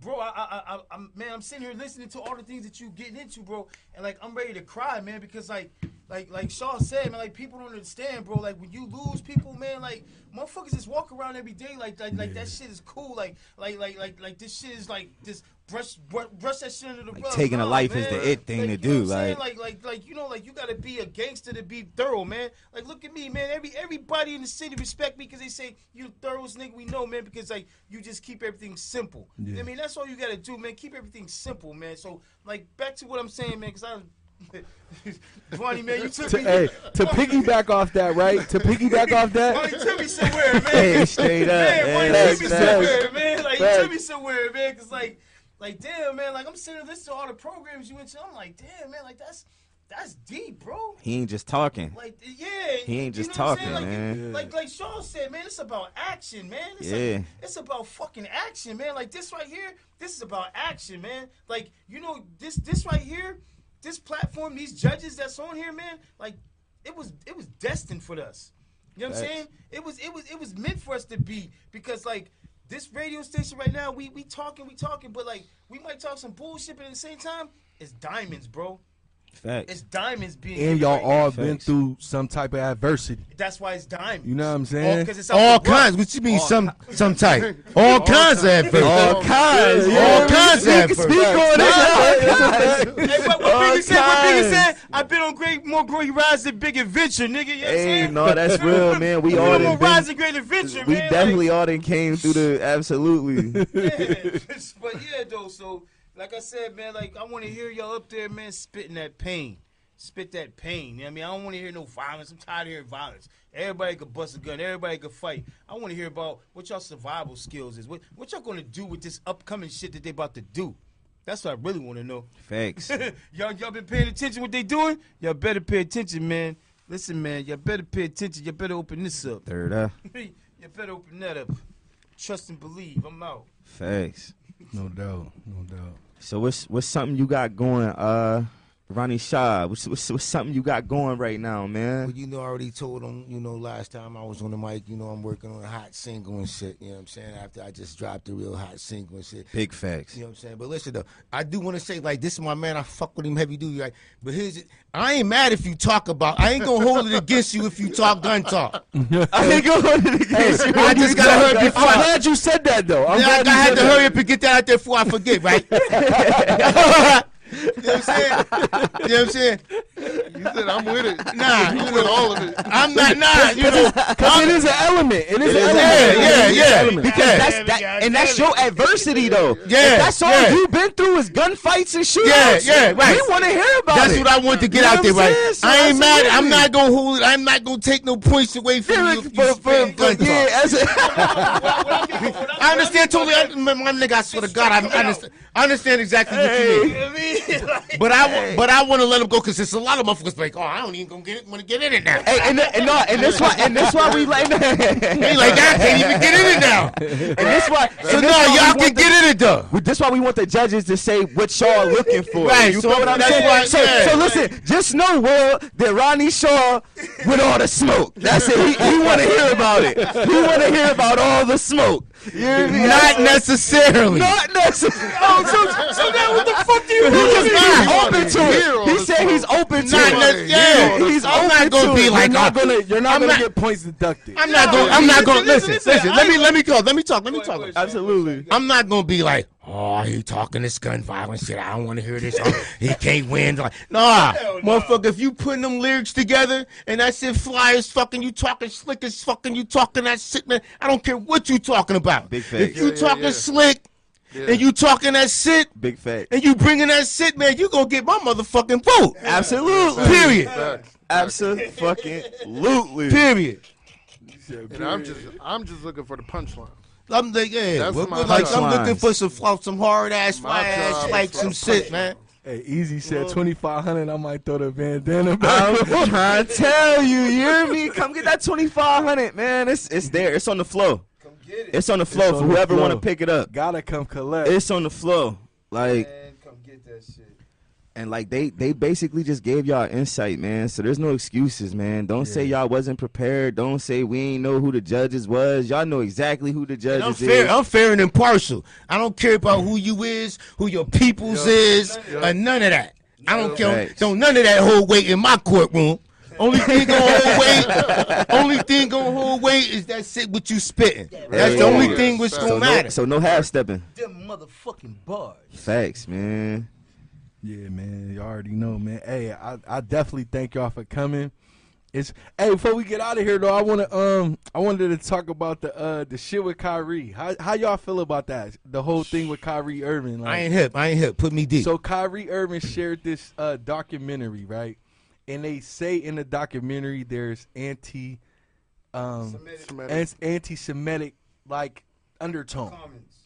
Bro, I, I, I, I'm man. I'm sitting here listening to all the things that you getting into, bro, and like I'm ready to cry, man, because like, like, like Shaw said, man, like people don't understand, bro. Like when you lose people, man, like motherfuckers just walk around every day, like, like, like that shit is cool, like, like, like, like, like this shit is like just brush, brush, brush that shit under the Like, rug. taking a life is the it thing Like, to do, know what I'm saying? like- like, like, like, you know, like you gotta be a gangster to be thorough, man. Like, look at me, man. Every everybody in the city respect me because they say you the thoroughest nigga we know, man. Because like you just keep everything simple. Yeah. I mean, that's all you gotta do, man. Keep everything simple, man. So, like, back to what I'm saying, man. Because I, Vonnie, man, you took To, me. hey, to piggyback off that, right? To piggyback off that, took me somewhere, man. Hey, straight up. Man, Hey, Vonnie that's took me somewhere, man. Like, you took me somewhere, man. Because like, like, damn, man. Like, I'm sitting there listening to all the programs you went to. I'm like, damn, man. Like, that's that's deep, bro. He ain't just talking. Like yeah, He ain't you just know I'm saying? talking, like, man. Like like Sean said, man, it's about action, man. It's Yeah. like, it's about fucking action, man. Like this right here, this is about action, man. Like you know this this right here, this platform, these judges that's on here, man. Like it was it was destined for us. You know what I'm saying? It was it was it was meant for us to be because like. This radio station right now, we we talking, we talking, but like we might talk some bullshit, but at the same time, it's diamonds, bro. Facts. It's diamonds being. and y'all right all now. been Facts. through some type of adversity. That's why it's diamonds. You know what I'm All, saying? 'cause it's All kinds. What you mean? Some some type. All kinds of adversity. All kinds. All kinds of adversity. Speak on it. Hey, what, what All Biggie said? What Biggie said? I've been on great, more great rides than Big Adventure, nigga. You know what I'm Hey, saying? no, that's real, man. We all on more been- rides than Great Adventure, We definitely all done came through the absolutely. But yeah, though. So, like I said, man, like I want to hear y'all up there, man, spitting that pain. Spit that pain. You know what I mean, I don't want to hear no violence. I'm tired of hearing violence. Everybody could bust a gun. Everybody could fight. I want to hear about what y'all survival skills is. What what y'all gonna do with this upcoming shit that they about to do? That's what I really want to know. Facts. y'all, y'all been paying attention what they doing? Y'all better pay attention, man. Listen, man, y'all better pay attention. Y'all better open this up. Third up. you better open that up. Trust and believe. I'm out. Facts. No doubt, no doubt. So what's what's something you got going, uh, Ronnie Shaw? What's, what's what's something you got going right now, Well, man? you know, I already told them, you know, last time I was on the mic, you know, I'm working on a hot single and shit. You know what I'm saying? After I just dropped a real hot single and shit. Big facts. You know what I'm saying? But listen though, I do want to say like this is my man. I fuck with him heavy duty, right? But here's it. I ain't mad if you talk about. I ain't gonna hold it against you if you talk gun talk. I ain't going to hold it against you. I just gotta hurry before. I'm glad you said that though. I'm Yeah, I, glad I you had to that. hurry up and get that out there before I forget, right? you know what I'm saying? You know what I'm saying? You said I'm with it. Nah, you you with all of it. I'm not. Nah, you know. Cause it is an element. It is It an is element. an Yeah, element. yeah, yeah. Because Yeah. that's that, and that's your adversity though. Yeah, If that's all yeah. you've been through is gunfights and shootouts. Yeah, yeah, right. We want to hear about That's it. That's what I want to get You know out there, I'm right? So I ain't mad. I'm not gonna hold. it. I'm not gonna take no points away from Yeah, you. If you for- for- for- yeah, talk. as a- I understand totally. I, my, my nigga, I swear to God, I, I understand. I understand exactly what you mean. But I, but I want to let them go because there's a lot of motherfuckers like, oh, I don't even gonna get it, want to get in it now. Hey, and, and, no, and that's why, and that's why we like, like that, can't even get in it now. and this why, So no, y'all can the- get in it though. This why we want the judges to say what y'all are looking for. Right, You so feel what I'm that's saying? why- so, yeah. so listen, just know, Will, that Ronnie Shaw with all the smoke. That's it. He, he want to hear about it. He want to hear about all the smoke. You hear? Not necessarily. Not necessarily. Oh, so, so now what the fuck do you He mean? just He's not. open to it. He said he's open to Not it. nec- yeah. He's I'm open not gonna to be it. like, You're not oh, gonna. You're not I'm gonna not- get points deducted. I'm not No, going. I'm not listen, going. Listen, listen, listen. listen, Let me ain't let me talk. Let me talk. Let me talk. Absolutely. I'm not gonna be like, oh, he talking this gun violence shit. I don't want to hear this. Oh, he can't win. Like, nah, motherfucker. If you putting them lyrics together and that shit fly as fucking, you talking slick as fucking, you talking that shit, man. I don't care what you talking about. Big If you Yeah, yeah, talking yeah. slick Yeah. and you talking that shit Big fact. and you bringing that shit, man, you gonna get my motherfucking vote. Absolutely. Period. Facts. Absolutely. Period. And I'm just, I'm just looking for the punchline. I'm like, yeah, That's we're- my we're like, I'm punchlines. looking for some fly- some hard ass, My fly ass, like some shit, man. Hey, Easy said 2,500. I might throw the bandana back. I'm trying to tell you, you hear me? Come get that 2500 man. It's it's there. It's on the flow. Come get it. It's on the flow It's for the whoever want to pick it up. Gotta come collect. It's on the flow. Like Man, come get that shit. And like they they basically just gave y'all insight, man. So there's no excuses, man. Don't say y'all wasn't prepared. Don't say we ain't know who the judges was. Y'all know exactly who the judges I'm fair. is. I'm fair and impartial. I don't care about who you is, who your peoples is, or none of that. I don't care. Facts. Don't none of that whole weight in my courtroom. Only thing gonna hold weight. Only thing gonna hold weight is that shit what you spitting. That's the only thing which So gonna so matter. no, so no half stepping. Them motherfucking bars. Facts, man. Yeah, man. You already know, man. Hey, I, I definitely thank y'all for coming. It's hey, before we get out of here though, I wanna um I wanted to talk about the uh the shit with Kyrie. How how y'all feel about that? The whole thing with Kyrie Irving. Like, I ain't hip. I ain't hip. Put me deep. So Kyrie Irving shared this uh, documentary, right? And they say in the documentary there's anti, um, Semitic. anti Semitic like undertone. Comments.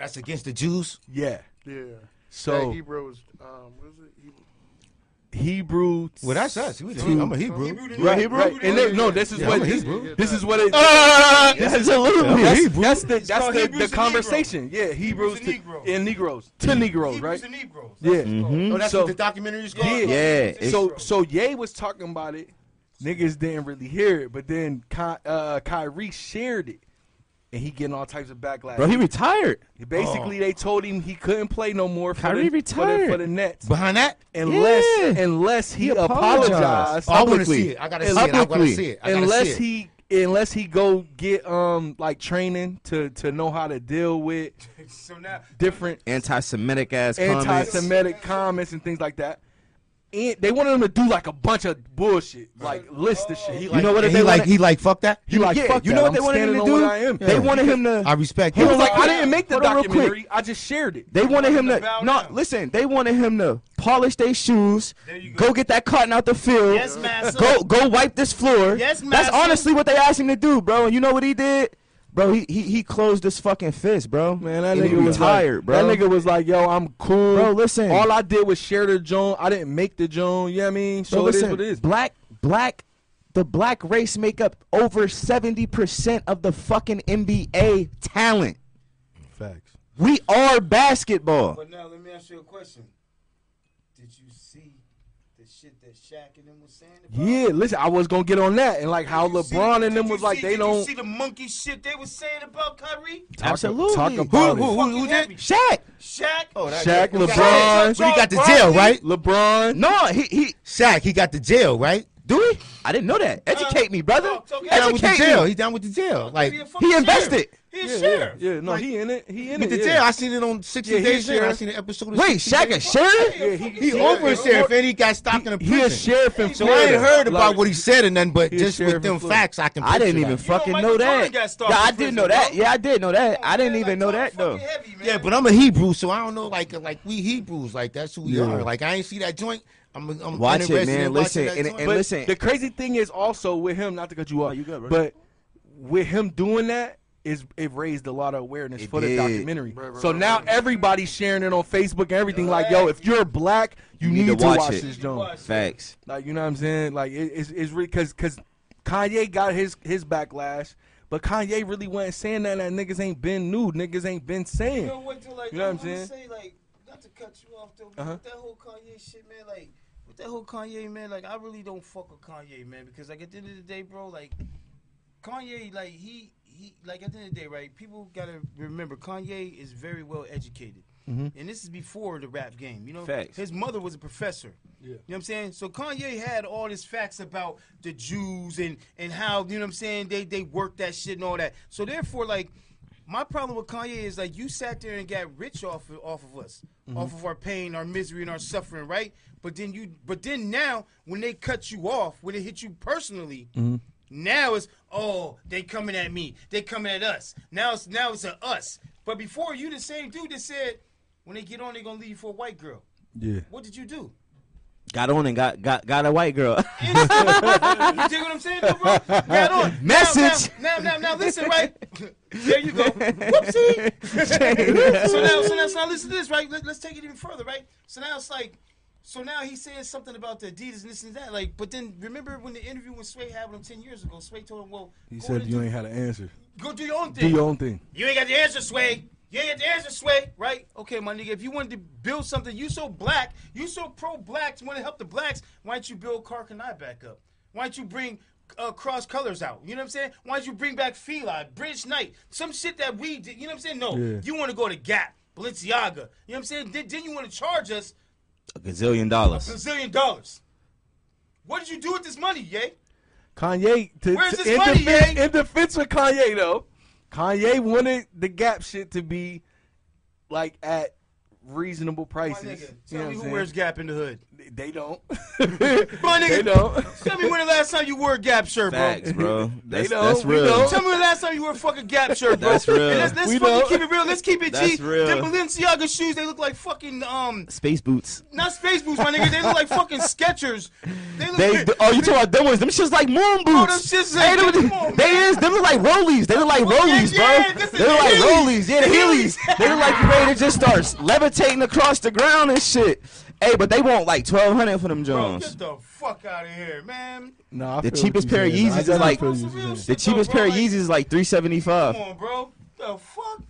That's against the Jews. Yeah. Yeah. So that Hebrew is, um, what is it? Hebrew. Hebrew. Well, that's us. We the- I'm a Hebrew. Right, right. And they, no, this is Yeah, what I'm a this, Hebrew. this is what it. Uh, Absolutely. that's, that's the that's the, the to conversation. Yeah, Hebrews to to, Negroes. and Negroes to Negroes, right? Hebrews and Negroes. Yeah. Mhm. oh, that's So- what the documentary is called. Yeah. Yeah. So so Ye was talking about it. Niggas didn't really hear it, but then Ky, uh, Kyrie shared it, and he getting all types of backlash. bro, he retired. Basically, they told him he couldn't play no more for, Kyrie the, for, the, for the Nets Behind that, unless Yeah. unless he, He apologized. apologized. oh, I want to Publicly. see it. I gotta see it. I gotta Publicly. see it. I unless see it. he unless he go get um like training to to know how to deal with So now, different Anti-Semitic ass anti-Semitic comments and things like that. And they wanted him to do like a bunch of bullshit, like list of shit. Oh. He You know what? They he like wanted- he like fuck that. he like yeah, fuck you that. know what I'm they wanted him to do? what I am. They Yeah. wanted him to. I respect He that. was like, I didn't make the hold real quick. documentary. I just shared it. They wanted him to to no. down. Listen, they wanted him to polish their shoes, go. go. get that cotton out the field, Yes, master. go go wipe this floor. Yes, master. That's honestly what they asked him to do, bro. And you know what he did? Bro, he, he he closed his fucking fist, bro. Man, that And he nigga was retired, like, bro. That nigga was like, "Yo, I'm cool, Bro, listen. All I did was share the joint. I didn't make the joint. You know what I mean? So Bro, it is listen, what it is. Black black the black race make up over 70% of the fucking NBA talent. Facts. We are basketball. But now let me ask you a question. Did you see the shit that Shaq and them was saying about? Yeah, listen, I was gonna get on that and like how Did you see- LeBron and them was like see- they did don't You see the monkey shit they was saying about Kyrie? talk, Absolutely. talk Who- about who- it. who- Fucking heavy. Shaq. Shaq. Oh, Shaq, LeBron, But he got the jail, right? LeBron. No, he he Shaq, he got the jail, right? Do he? I didn't know that. Uh, Educate me, brother. talk- talk- He down with the Educate jail. me. He down with the jail. Like He a fucking He invested. sheriff. He a Yeah, sheriff. yeah, yeah. No, Like, he in it. He in with it. the yeah. jail. I seen it on 60 Yeah, Days Later. I seen an episode of Wait, 60 Shaq a sheriff? Yeah, he, He over a sheriff and he got stopped in a prison. he a sheriff in so I ain't heard about Like, what he said and then, but just with them facts, I can. I didn't even that. fucking Michael know Jordan that. Yeah, I did prison, know that. Yeah, I did know that. I didn't Man, even like, know that though. heavy. Yeah, but I'm a Hebrew, so I don't know. Like, like we Hebrews, like that's who we are. Like I ain't see that joint. I'm, I'm Watch it, man. Listen, watching and- and listen- the crazy thing is also with him, not to cut you off, you good, bro. but with him doing that, is it raised a lot of awareness It for the documentary. Right, right, so right, now right. everybody's sharing it on Facebook and everything. Like, yo, if you're black, you, need, to watch, it. this joint. Facts. Like, you know what I'm saying? Like, it, it's it's really because because Kanye got his his backlash, but Kanye really wasn't saying that. That niggas ain't been nude. Niggas ain't been saying. You know what, though, like, You know what I'm I'm saying? Say, like, not to cut you off though, but Uh-huh. that whole Kanye shit, man, like, with that whole Kanye, man, like, I really don't fuck with Kanye, man, because like at the end of the day, bro, like, Kanye, like, he he, like at the end of the day, right? People gotta remember, Kanye is very well educated. Mhm. And this is before the rap game, you know. Facts. His mother was a professor. Yeah. You know what I'm saying? So Kanye had all these facts about the Jews and and how you know what I'm saying they they work that shit and all that. So therefore, like my problem with Kanye is like you sat there and got rich off of, off of us, off of our pain, our misery, and our suffering, right? But then you, but then now when they cut you off, when it hit you personally, mm-hmm. now it's oh they coming at me, they coming at us. Now it's now it's a us. But before you the same dude that said when they get on they gonna leave you for a white girl. Yeah. What did you do? Got on and got got got a white girl. you dig what I'm saying, though, bro? Got on. Now- Message. Now, now, now, now, listen, right? There you go. Whoopsie. so now, so now, so now, listen to this, right? Let, us take it even further, right? So now it's like, so now he says something about the Adidas and this and that, like. But then remember when the interview when Sway had with him ten years ago? Sway told him, "Well, He said you do- ain't had an answer. go do your own thing. Do your own thing. You ain't got the answer, Sway. You ain't got the answer, Sway. Right? Okay, my nigga. If you wanted to build something, you so black, you so pro blacks, want to help the blacks. Why don't you build Karl Kani back up? Why don't you bring uh, cross colors out? You know what I'm saying? Why don't you bring back Fila, British Knight, some shit that we did? You know what I'm saying? No, Yeah. you want to go to Gap, Balenciaga. You know what I'm saying? Then, then you want to charge us a gazillion a dollars. bazillion dollars. What did you do with this money, Ye? Kanye, to, Where's to- this in, money, defense, Ye? in defense with Kanye though, Kanye wanted the Gap shit to be like at reasonable My prices. nigga, You know tell me who saying? wears Gap in the hood. They don't. My they nigga, don't. tell me when the last time you wore a Gap shirt, bro. Facts, bro. They That's, don't, that's we real. don't. Tell me when the last time you wore a fucking Gap shirt, bro. That's real. And let's let's We fucking know. keep it real. Let's keep it That's G. real. The Balenciaga shoes, they look like fucking um, Space boots. not space boots, my nigga. They look like fucking Skechers. They look They like, oh you talking about them ones? Them shit's like moon Bro, boots. them shits Hey, like- them- come on, they man. is them look like rollies. They look like Oh, rollies, yeah, bro. this They look like Heelys. rollies. Yeah, the The heelys. Heelys. They look like you ready to just start levitating across the ground and shit. Hey, but they want like twelve hundred for them bro, Jones. get the fuck out of here, man. Nah, I The cheapest pair of saying. I Yeezys is like- feel what Some you real saying. shit, The cheapest pair of Yeezys is like three seventy five. Come on, bro. The fuck?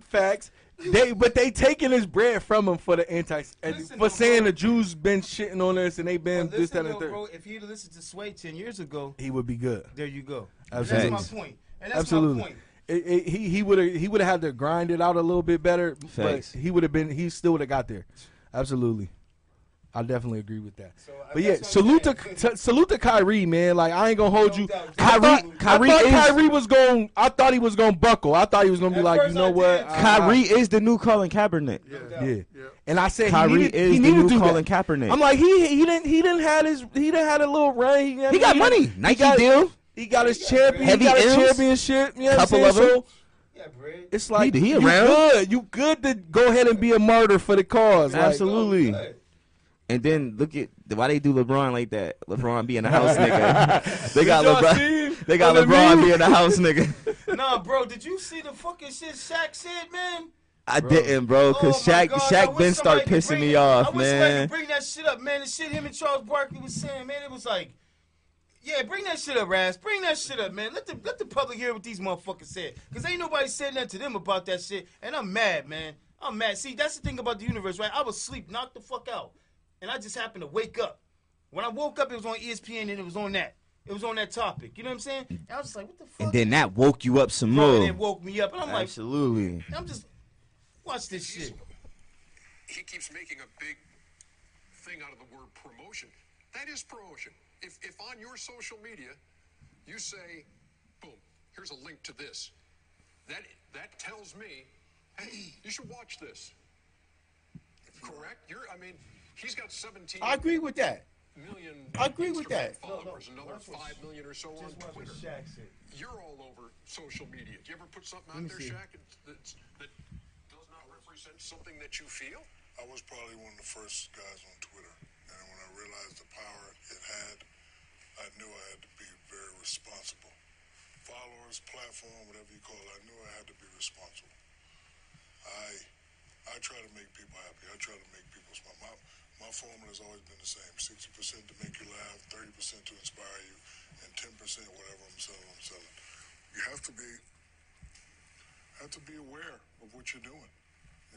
Facts. They but they taking his bread from him for the anti Listen, for though, saying bro. the Jews been shitting on us and they been But this that listen, and third. bro, if he'd listened to Sway ten years ago, He would be good. there you go. Absolutely. That's my point. And that's Absolutely. my point. It, it, he he would have he would have had to grind it out a little bit better, Facts. but he would have been he still would have got there. Absolutely, I definitely agree with that. So, but yeah, that's what I'm salute to saying. t- salute to Kyrie, man. Like I ain't gonna hold No you. doubt. I Kyrie- thought, Kyrie I thought is- Kyrie was going. I thought he was gonna buckle. I thought he was gonna be like, you know I what, did, Kyrie is the new Colin Kaepernick. Yeah. I- yeah. Yeah. And I said Kyrie he needed, is he the needed new to do Colin that. Kaepernick. I'm like he he didn't he didn't had his he didn't had a little run. He, he got money. Nike got- deal. He got his champion. Heavy he got M's. a championship. You know Couple what I'm of them. So Yeah, bread. it's like He- he you around. good. You good to go ahead and be a martyr for the cause. Like, Absolutely. And then look at why they do LeBron like that. LeBron be in the house, nigga. They got LeBron. see They got on the LeBron meme? be in the house, nigga. Nah, Nah, bro, did you see the fucking shit Shaq said, man? I didn't, bro, cause Oh my Shaq God, Shaq wish been start pissing bring me it- off, I wish somebody man. could bring that shit up, man. The shit him and Charles Barkley was saying, man, it was like, yeah, bring that shit up, Raz. Bring that shit up, man. Let the let the public hear what these motherfuckers said, cause ain't nobody said nothing to them about that shit, and I'm mad, man. I'm mad. See, that's the thing about the universe, right? I was asleep, knocked the fuck out, and I just happened to wake up. When I woke up, it was on ESPN, and it was on that. It was on that topic. You know what I'm saying? And I was just like, what the fuck? And then that woke you up some more. and it woke me up, and I'm like, Absolutely. I'm just watch this shit. he keeps making a big thing out of the word promotion. That is promotion. If, if on your social media you say, boom, here's a link to this, that that tells me, hey, you should watch this. Correct? You're, I mean, he's got 17 I agree with that. million I agree with that. followers, another 5 million or so on Twitter. You're all over social media. Do you ever put something out there, Shaq, that's, that does not represent something that you feel? I was probably one of the first guys on Twitter, and when I realized the power it had, I knew I had to be very responsible. Followers, platform, whatever you call it, I knew I had to be responsible. I I try to make people happy. I try to make people smile. My my formula has always been the same: sixty percent to make you laugh, thirty percent to inspire you, and ten percent whatever I'm selling, I'm selling. You have to be have to be aware of what you're doing.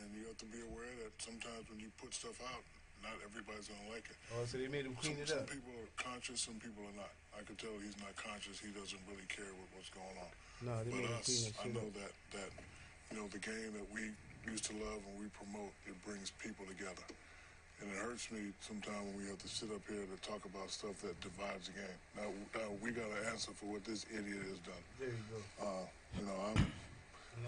And you have to be aware that sometimes when you put stuff out, not everybody's gonna like it. Oh, so they made him clean Some, it some people are conscious, some people are not. I can tell he's not conscious. He doesn't really care what, what's going on. No, they but made him us, clean that I know up. that that you know the game that we used to love and we promote, it brings people together. And it hurts me sometimes when we have to sit up here to talk about stuff that divides the game. Now, now we got to answer for what this idiot has done. There you go. Uh, you know, I'm,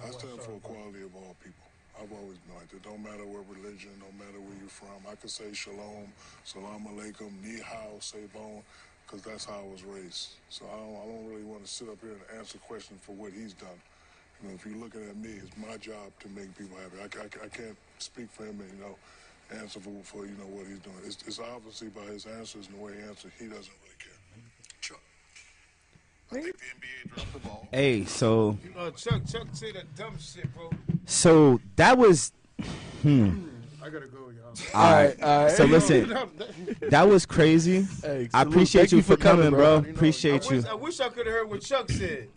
I stand for equality of all people. I've always been like that. Don't matter what religion, no matter where you're from. I could say shalom, salam alaikum, ni hao, savon, because that's how I was raised. So I don't, I don't really want to sit up here and answer questions for what he's done. You know, if you're looking at me, it's my job to make people happy. I, I, I can't speak for him and, you know, answer for, for you know, what he's doing. It's, it's obviously by his answers and the way he answers, he doesn't really care. Chuck. I think the NBA dropped the ball. Hey, so Uh, Chuck, Chuck say that dumb shit, bro. so that was hmm. I gotta go, y'all. All right. all right. So listen, that was crazy. Hey, I salute. appreciate Thank you for coming, bro. I Appreciate you. wish, I wish I could have heard what Chuck said.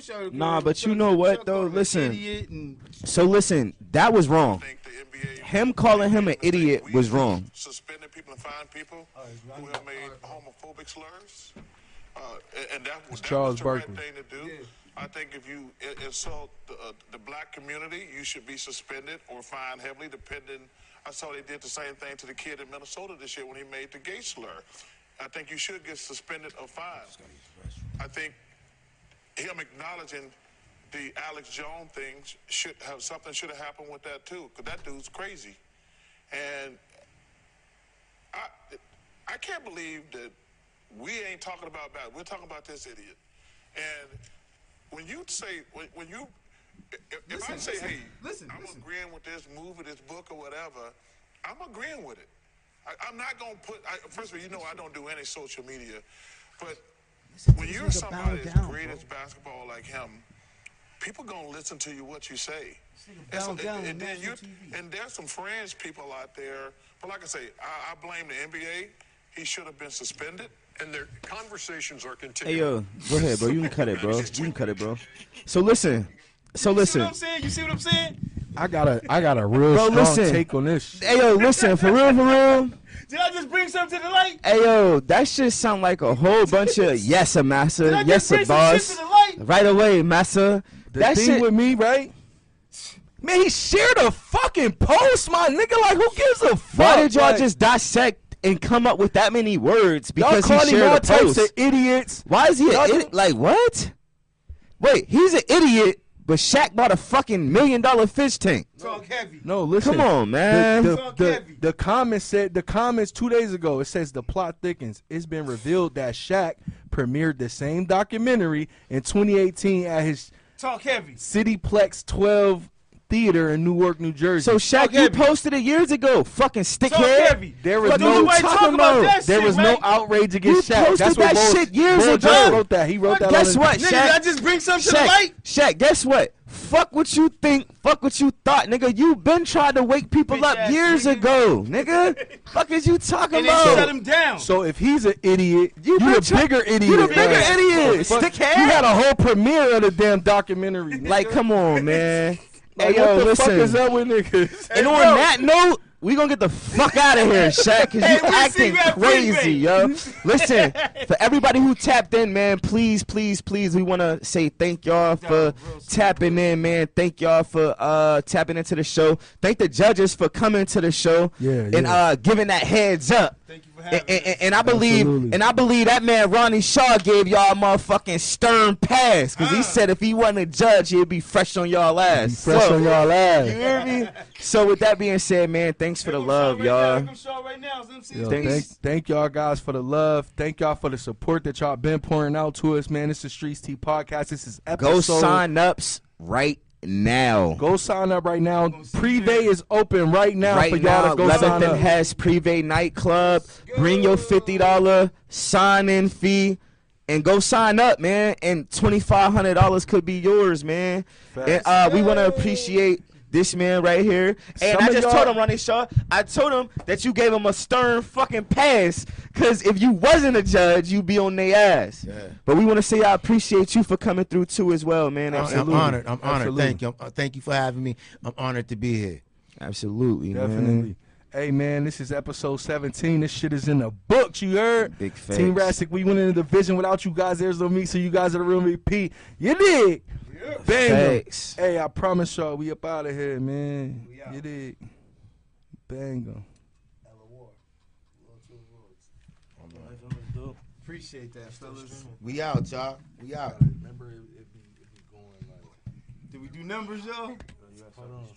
I wish I could Nah, but you know what, though? Listen. So listen, that was wrong. think the NBA Him calling him an idiot was wrong. Suspended people and fined people who have made homophobic slurs, uh, and- and that, was- that Charles was the Barkley. right thing to do. I think if you i- insult the, uh, the black community, you should be suspended or fined heavily, depending. I saw they did the same thing to the kid in Minnesota this year when he made the gay slur. I think you should get suspended or fined. I think him acknowledging the Alex Jones thing should have something should have happened with that too, because that dude's crazy, and I I can't believe that we ain't talking about that. We're talking about this idiot, and when you say when, when you if, if I say listen, hey listen, I'm listen. agreeing with this movie, this book, or whatever, I'm agreeing with it. I, I'm not gonna put. I, first of all, you know I don't do any social media, but when you're somebody as down, great bro. as basketball like him, people gonna listen to you what you say. And, so- down and, and then you and there's some fringe people out there. But like I say, I, I blame the NBA. He should have been suspended. And their conversations are Hey continuing. yo, go ahead, bro. You can cut it, bro. You can cut it, bro. So listen. So You see listen. what I'm saying? You see what I'm saying? I got a I got a real Bro, strong listen. take on this. Hey yo, listen, for real, for real. Did I just bring something to the light? Hey yo, that shit sound like a whole bunch of yes, a Did I massa, just yes, bring a some shit boss. to the light? Right away, massa. The That thing shit, with me, right? man, he shared a fucking post, my nigga. Like, who gives a fuck? Why did y'all Like- just dissect and come up with that many words Y'all because he calling shared all a types post? of idiots. Why is he an Y'all idiot? Like, what? Wait, he's an idiot, but Shaq bought a fucking million dollar fish tank. Talk heavy. No, listen. Come on, man. The, Talk the, the, heavy. the comments said the comments two days ago. It says the plot thickens. It's been revealed that Shaq premiered the same documentary in 2018 at his Talk heavy. Cityplex 12 theater in Newark, New Jersey. So Shaq, Talk you heavy. posted it years ago. Fucking Talk stickhead. heavy. there was Fuck, no talk talking about about. that there shit, was no man. outrage against You Shaq. posted That's what that Lil- shit years Lil ago. Jon wrote that. He wrote that. Guess what, his- Nigga, did I just bring something to the Shaq, light? Shaq, guess what? Fuck what you think. Fuck what you thought, nigga. You been trying to wake people Bitch up years nigga. ago, nigga. Fuck is you talking And they about? shut him down. So if he's an idiot, you, been a try- bigger idiot. You the bigger man. idiot, stickhead. You had a whole premiere of the damn documentary. like, come on, man. Like, hey, yo, what the listen. fuck is up with niggas? And on that note, we gonna get the fuck out of here, Shaq, cause Hey, you we acting crazy, yo. Listen, for everybody who tapped in, man, please, please, please, we wanna say thank y'all for tapping in, man. Thank y'all for uh tapping into the show. Thank the judges for coming to the show Yeah, and yeah. uh giving that heads up. Thank you for And, having and, us. and I believe, Absolutely. and I believe that man Ronnie Shaw gave y'all a motherfucking stern pass, cause he said if he wasn't a judge, he'd be fresh on y'all ass. Fresh So- on y'all ass. you hear me? So with that being said, man, thanks for the love, come Shaw right now. y'all. Here come Shaw right now. Yo, thank, thank y'all guys for the love. Thank y'all for the support that y'all been pouring out to us, man. This is Streetz Tea podcast. This is episode. Go sign ups right now. Go sign up right now. Privé is open right now right for y'all now, to go 11th sign and up. Hess Privé nightclub. Bring your fifty dollar sign in fee. And go sign up, man. And twenty five hundred dollars could be yours, man. And uh, we want to appreciate this man right here. And Some I just told him, Ronnie Shaw, I told him that you gave him a stern fucking pass. Cause if you wasn't a judge, you'd be on their ass. Yeah. But we want to say I appreciate you for coming through too as well, man. I'm- Absolutely. I'm honored. I'm honored. Absolutely. Thank you. Uh, Thank you for having me. I'm honored to be here. Absolutely, Definitely. man. Hey man, this is episode 17. This shit is in the books, you heard? Big facts. Team Rassic, we went into the division without you guys. There's no me, so you guys are the real MVP. You dig? Bang 'em. Facts. Hey, I promise y'all, we up out of here, man. You dig? Bang 'em. Appreciate that, fellas. We out, y'all. We out. Remember, it, it, be, it be going like. Did we do numbers, y'all? We did numbers.